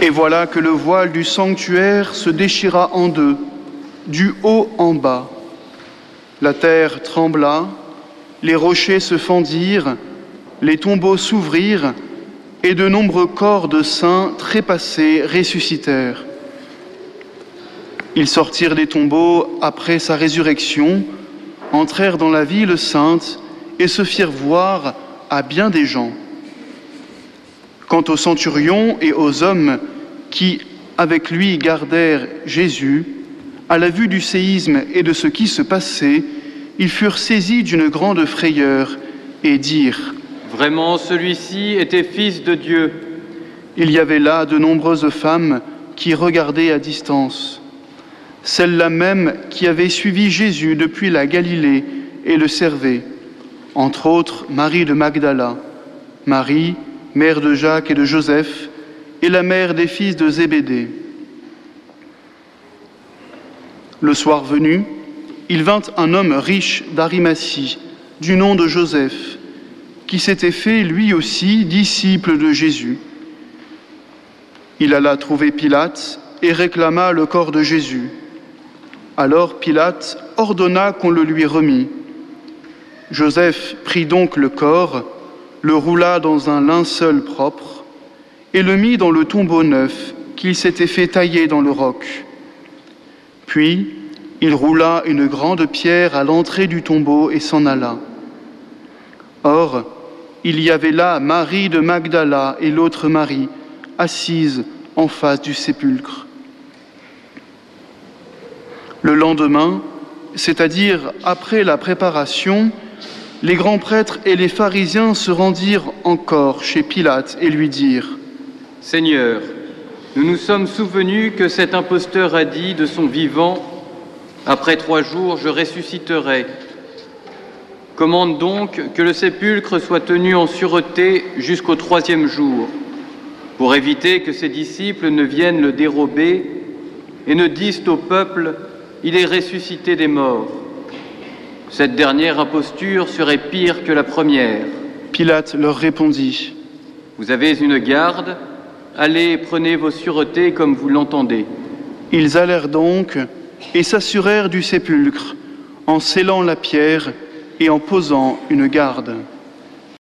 Et voilà que le voile du sanctuaire se déchira en deux, du haut en bas. La terre trembla, les rochers se fendirent, les tombeaux s'ouvrirent, et de nombreux corps de saints trépassés ressuscitèrent. Ils sortirent des tombeaux après sa résurrection, entrèrent dans la ville sainte et se firent voir à bien des gens. Quant aux centurions et aux hommes qui, avec lui, gardèrent Jésus, à la vue du séisme et de ce qui se passait, ils furent saisis d'une grande frayeur et dirent Vraiment, celui-ci était fils de Dieu. Il y avait là de nombreuses femmes qui regardaient à distance, celles-là même qui avaient suivi Jésus depuis la Galilée et le servaient, entre autres Marie de Magdala, Marie, mère de Jacques et de Joseph, et la mère des fils de Zébédée. Le soir venu, il vint un homme riche d'Arimathie, du nom de Joseph, qui s'était fait lui aussi disciple de Jésus. Il alla trouver Pilate et réclama le corps de Jésus. Alors Pilate ordonna qu'on le lui remît. Joseph prit donc le corps, le roula dans un linceul propre et le mit dans le tombeau neuf qu'il s'était fait tailler dans le roc. Puis il roula une grande pierre à l'entrée du tombeau et s'en alla. Or, il y avait là Marie de Magdala et l'autre Marie, assises en face du sépulcre. Le lendemain, c'est-à-dire après la préparation, les grands prêtres et les pharisiens se rendirent encore chez Pilate et lui dirent Seigneur, nous nous sommes souvenus que cet imposteur a dit de son vivant Après trois jours, je ressusciterai. Commande donc que le sépulcre soit tenu en sûreté jusqu'au troisième jour, pour éviter que ses disciples ne viennent le dérober et ne disent au peuple Il est ressuscité des morts. Cette dernière imposture serait pire que la première. Pilate leur répondit Vous avez une garde, allez, prenez vos sûretés comme vous l'entendez. Ils allèrent donc et s'assurèrent du sépulcre en scellant la pierre et en posant une garde.